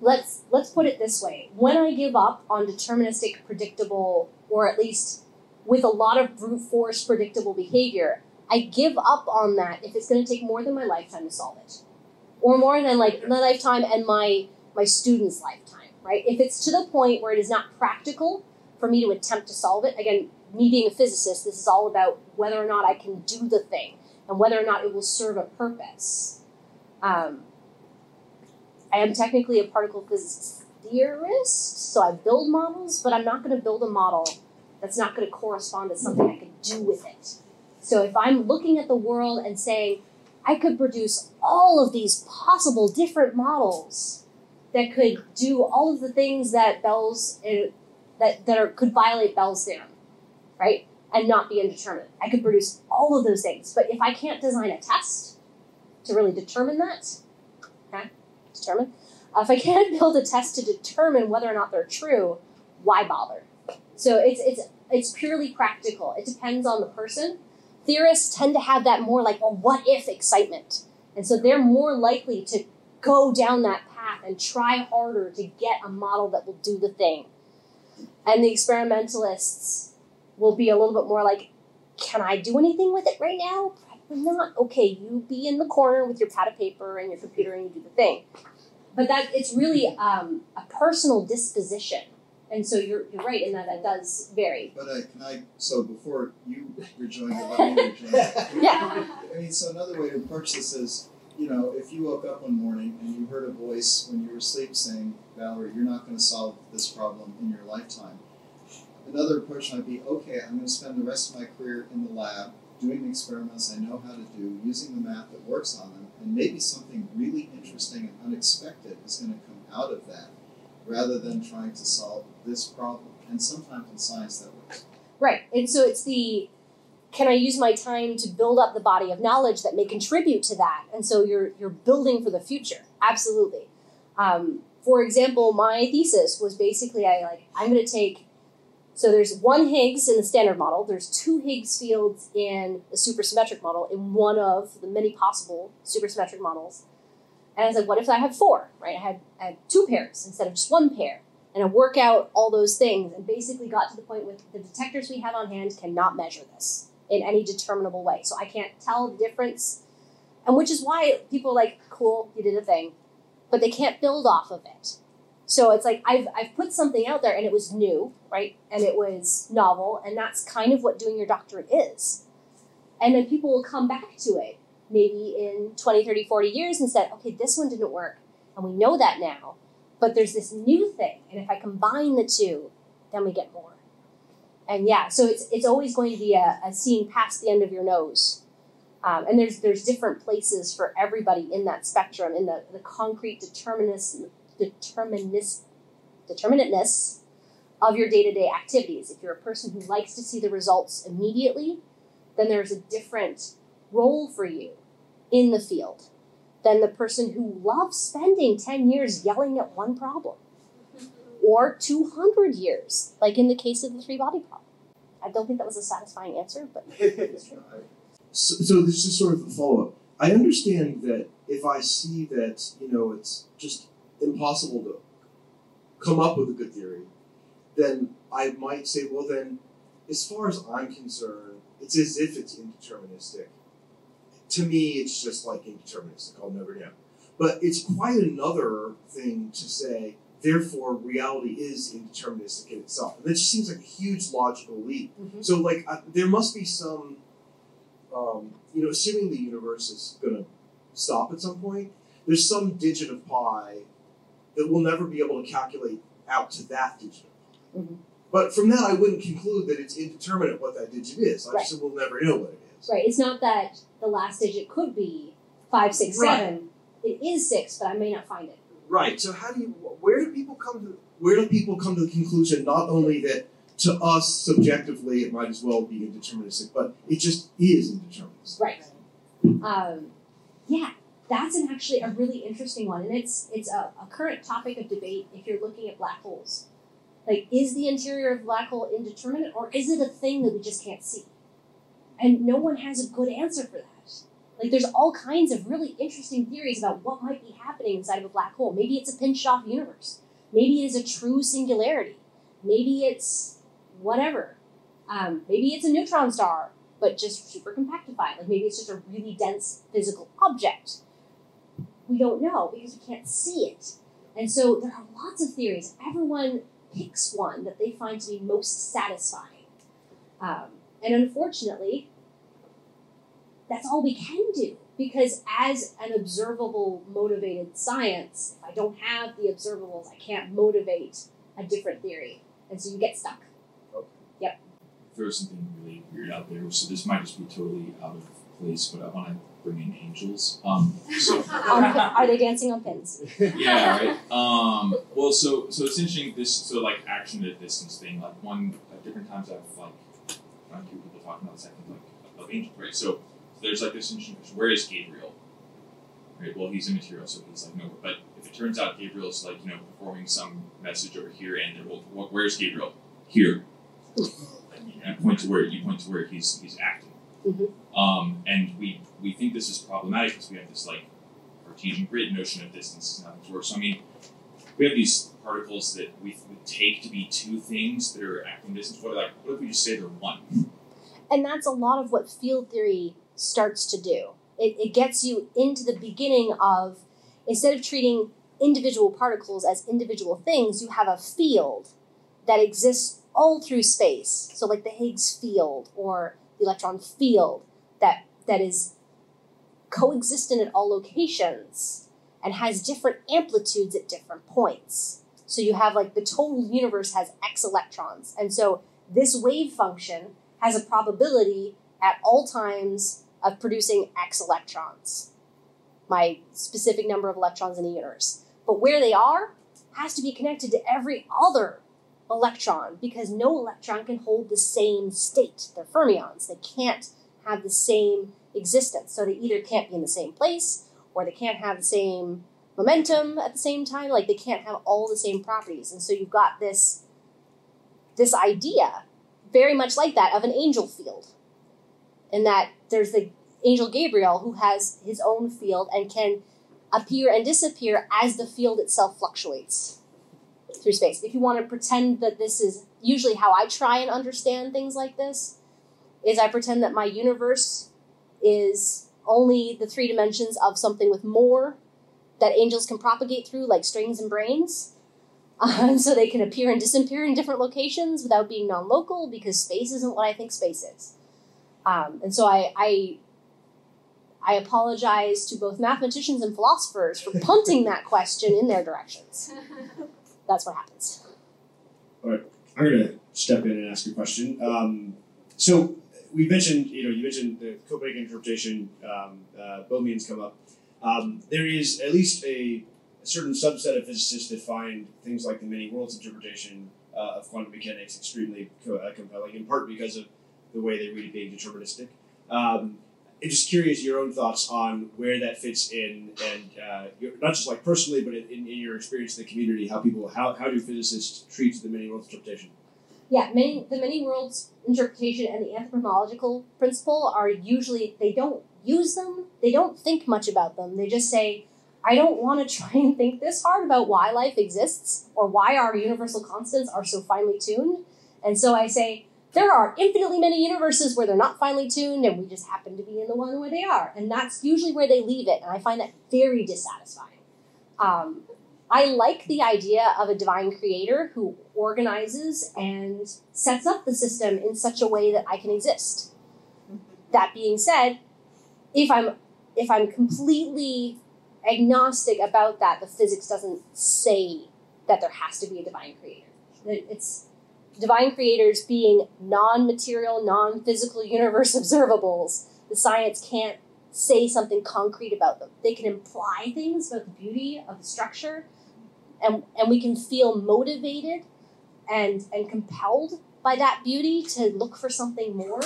Speaker 2: let's let's put it this way. When I give up on deterministic, predictable, or at least with a lot of brute force predictable behavior, I give up on that if it's going to take more than my lifetime to solve it. Or more than like my lifetime and my my student's lifetime, right? If it's to the point where it is not practical for me to attempt to solve it, again, me being a physicist, this is all about whether or not I can do the thing and whether or not it will serve a purpose. Um, I am technically a particle physics theorist, so I build models, but I'm not going to build a model that's not going to correspond to something I can do with it. So if I'm looking at the world and saying, I could produce all of these possible different models, that could do all of the things that Bell's uh, that that are could violate Bell's theorem, right? And not be indeterminate. I could produce all of those things, but if I can't design a test to really determine that, okay, determine. Uh, if I can't build a test to determine whether or not they're true, why bother? So it's it's it's purely practical. It depends on the person. Theorists tend to have that more like, well, what if excitement, and so they're more likely to go down that path and try harder to get a model that will do the thing. And the experimentalists will be a little bit more like, can I do anything with it right now? Probably not. Okay, you be in the corner with your pad of paper and your computer and you do the thing. But that it's really um, a personal disposition. And so you're, you're right in that that does vary.
Speaker 4: But uh, can I? So before you rejoin, let me rejoin.
Speaker 2: Yeah.
Speaker 4: I mean, so another way to approach this is, you know, if you woke up one morning and you heard a voice when you were asleep saying, "Valerie, you're not going to solve this problem in your lifetime." Another approach might be, "Okay, I'm going to spend the rest of my career in the lab doing the experiments I know how to do, using the math that works on them, and maybe something really interesting and unexpected is going to come out of that, rather than trying to solve this problem." And sometimes in science that works.
Speaker 2: Right. And so it's the can I use my time to build up the body of knowledge that may contribute to that? And so you're you're building for the future. Absolutely. Um, for example, my thesis was basically I like I'm going to take so there's one Higgs in the standard model. There's two Higgs fields in the supersymmetric model in one of the many possible supersymmetric models. And I was like, what if I had four? Right? I had I had two pairs instead of just one pair and I work out all those things and basically got to the point with the detectors we have on hand cannot measure this in any determinable way. So I can't tell the difference. And which is why people are like, cool, you did a thing, but they can't build off of it. So it's like I've I've put something out there and it was new, right? And it was novel, and that's kind of what doing your doctorate is. And then people will come back to it maybe in 20, 30, 40 years and said, okay, this one didn't work. And we know that now. But there's this new thing, and if I combine the two, then we get more. And yeah, so it's it's always going to be a, a seeing past the end of your nose. Um, and there's there's different places for everybody in that spectrum, in the, the concrete determinist, determinist, determinateness of your day to day activities. If you're a person who likes to see the results immediately, then there's a different role for you in the field than the person who loves spending 10 years yelling at one problem or 200 years, like in the case of the three body problem. I don't think that was a satisfying answer, but.
Speaker 7: So, so this is sort of a follow up. I understand that if I see that you know it's just impossible to come up with a good theory, then I might say, well, then, as far as I'm concerned, it's as if it's indeterministic. To me, it's just like indeterministic. I'll never know. But it's quite another thing to say. Therefore, reality is indeterministic in itself, and that just seems like a huge logical leap.
Speaker 2: Mhm.
Speaker 7: So, like, uh, there must be some, um, you know, assuming the universe is going to stop at some point, there's some digit of pi that we'll never be able to calculate out to that digit of pi.
Speaker 2: Mhm.
Speaker 7: But from that, I wouldn't conclude that it's indeterminate what that digit is. I
Speaker 2: Right.
Speaker 7: just said we'll never know what it is.
Speaker 2: Right. It's not that the last digit could be five, six,
Speaker 7: Right.
Speaker 2: seven. It is six, but I may not find it.
Speaker 7: Right. So how do you? Where do people come to? Where do people come to the conclusion not only that to us subjectively it might as well be indeterministic, but it just is indeterministic?
Speaker 2: Right. Um, yeah, that's an actually a really interesting one, and it's it's a, a current topic of debate if you're looking at black holes. Like, is the interior of a black hole indeterminate, or is it a thing that we just can't see? And no one has a good answer for that. Like, there's all kinds of really interesting theories about what might be happening inside of a black hole. Maybe it's a pinched off universe. Maybe it is a true singularity. Maybe it's whatever. Um, maybe it's a neutron star but just super compactified. Like maybe it's just a really dense physical object. We don't know because we can't see it. And so there are lots of theories. Everyone picks one that they find to be most satisfying. Um, and unfortunately, that's all we can do because as an observable, motivated science, if I don't have the observables, I can't motivate a different theory. And so you get stuck. Okay. Yep.
Speaker 5: Throw something really weird out there. So this might just be totally out of place, but I want to
Speaker 8: bring in angels. Um, so
Speaker 2: On are they dancing on pins?
Speaker 8: yeah, right. Um, well, so so it's interesting. This so like action at a distance thing. Like one at different times I've like Hear people talking about think like of angels, right? So, there's like this interesting question. Where is Gabriel? Right. Well, he's immaterial, so he's like nowhere. But if it turns out Gabriel's like you know performing some message over here, and there, well, where's Gabriel? Here. And I point to where you point to where he's he's acting.
Speaker 2: Mhm.
Speaker 8: Um, and we we think this is problematic because we have this like Cartesian grid notion of distance is nothing to work. So I mean, we have these particles that we, we take to be two things that are acting distance. What like what if we just say they're one?
Speaker 2: And that's a lot of what field theory starts to do. It, it gets you into the beginning of instead of treating individual particles as individual things, you have a field that exists all through space. So, like the Higgs field or the electron field that that is coexistent at all locations and has different amplitudes at different points. So you have like the total universe has x electrons, and so this wave function has a probability at all times of producing x electrons, my specific number of electrons in the universe. But where they are has to be connected to every other electron because no electron can hold the same state. They're fermions. They can't have the same existence. So they either can't be in the same place or they can't have the same momentum at the same time. Like they can't have all the same properties. And so you've got this this idea very much like that of an angel field. In that there's the angel Gabriel who has his own field and can appear and disappear as the field itself fluctuates through space. If you want to pretend that this is usually how I try and understand things like this, is I pretend that my universe is only the three dimensions of something with more that angels can propagate through, like strings and branes. Uh, so they can appear and disappear in different locations without being non-local because space isn't what I think space is. Um, and so I, I I apologize to both mathematicians and philosophers for punting that question in their directions. That's what happens.
Speaker 3: All right, I'm going to step in and ask a question. Um, so we mentioned, you know, you mentioned the Copenhagen interpretation. Um, uh, Bohmians come up. Um, there is at least a, a certain subset of physicists that find things like the many worlds interpretation uh, of quantum mechanics extremely co- uh, compelling, in part because of the way they read it being deterministic. Um, I'm just curious your own thoughts on where that fits in, and uh, your- not just like personally, but in, in, in your experience in the community, how people, how, how do physicists treat the many worlds interpretation?
Speaker 2: Yeah, many the many worlds interpretation and the anthropological principle are usually they don't use them. They don't think much about them. They just say, I don't want to try and think this hard about why life exists or why our universal constants are so finely tuned. And so I say, there are infinitely many universes where they're not finely tuned and we just happen to be in the one where they are. And that's usually where they leave it. And I find that very dissatisfying. Um, I like the idea of a divine creator who organizes and sets up the system in such a way that I can exist. That being said, if I'm if I'm completely agnostic about that, the physics doesn't say that there has to be a divine creator. It's divine creators being non-material, non-physical universe observables. The science can't say something concrete about them. They can imply things about the beauty of the structure, and and we can feel motivated and and compelled by that beauty to look for something more.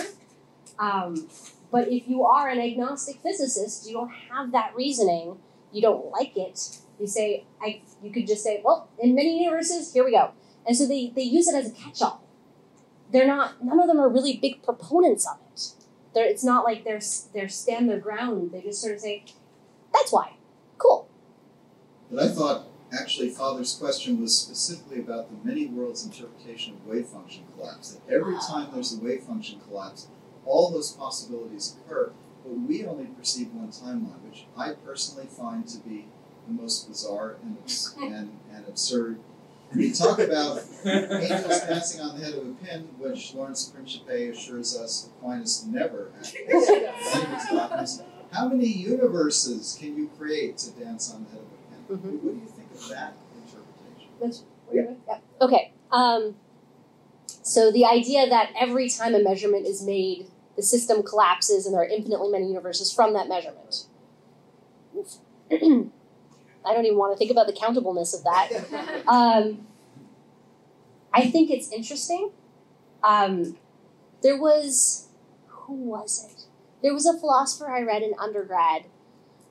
Speaker 2: Um, but if you are an agnostic physicist, you don't have that reasoning. You don't like it. You say, I. You could just say, well, in many universes, here we go. And so they, they use it as a catch-all. They're not. None of them are really big proponents of it. They're, it's not like they're they're stand their ground. They just sort of say, that's why. Cool.
Speaker 4: But I thought actually Father's question was specifically about the many worlds interpretation of wave function collapse. That every ah. time there's a wave function collapse, all those possibilities occur, but we only perceive one timeline, which I personally find to be the most bizarre and, and, and absurd. We talk about angels dancing on the head of a pin, which Lawrence Principe assures us Aquinas never actually said in. How many universes can you create to dance on the head of a pin?
Speaker 2: Mhm.
Speaker 4: What do you think of that interpretation?
Speaker 2: That's yeah. Okay. Um, so the idea that every time a measurement is made the system collapses and there are infinitely many universes from that measurement. I don't even want to think about the countableness of that. Um, I think it's interesting. Um, there was, who was it? There was a philosopher I read in undergrad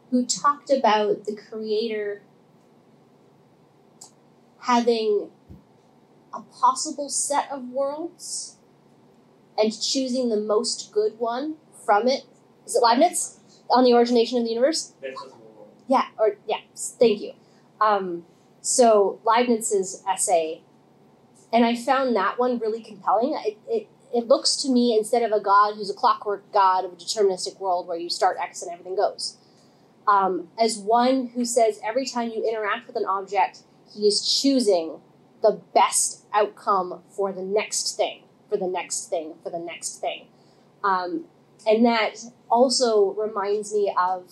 Speaker 2: who talked about the creator having a possible set of worlds and choosing the most good one from it. Is it Leibniz? On the origination of the universe? Yeah, or yeah, thank you. Um, so Leibniz's essay, and I found that one really compelling. It, it it looks to me instead of a god who's a clockwork god of a deterministic world where you start X and everything goes, um, as one who says every time you interact with an object, he is choosing the best outcome for the next thing, for the next thing, for the next thing. Um, and that also reminds me of,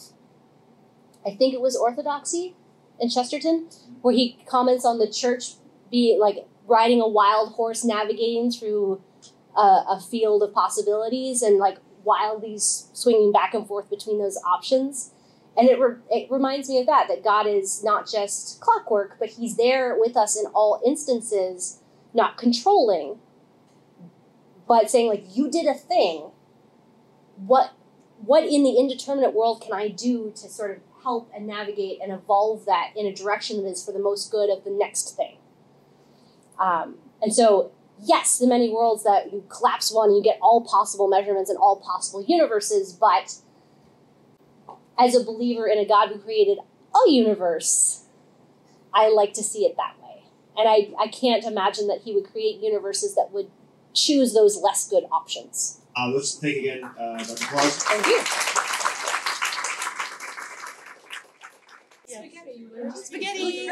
Speaker 2: I think it was Orthodoxy in Chesterton, where he comments on the church be like riding a wild horse navigating through a, a field of possibilities and like wildly swinging back and forth between those options. And it, re- it reminds me of that, that God is not just clockwork, but He's there with us in all instances, not controlling, but saying, like, you did a thing. What, what in the indeterminate world can I do to sort of help and navigate and evolve that in a direction that is for the most good of the next thing? Um, and so, yes, the many worlds that you collapse one, you get all possible measurements and all possible universes, but as a believer in a God who created a universe, I like to see it that way. And I, I can't imagine that he would create universes that would choose those less good options.
Speaker 3: Uh, let's thank again, uh, Dr. Claus.
Speaker 2: Thank you.
Speaker 9: Spaghetti.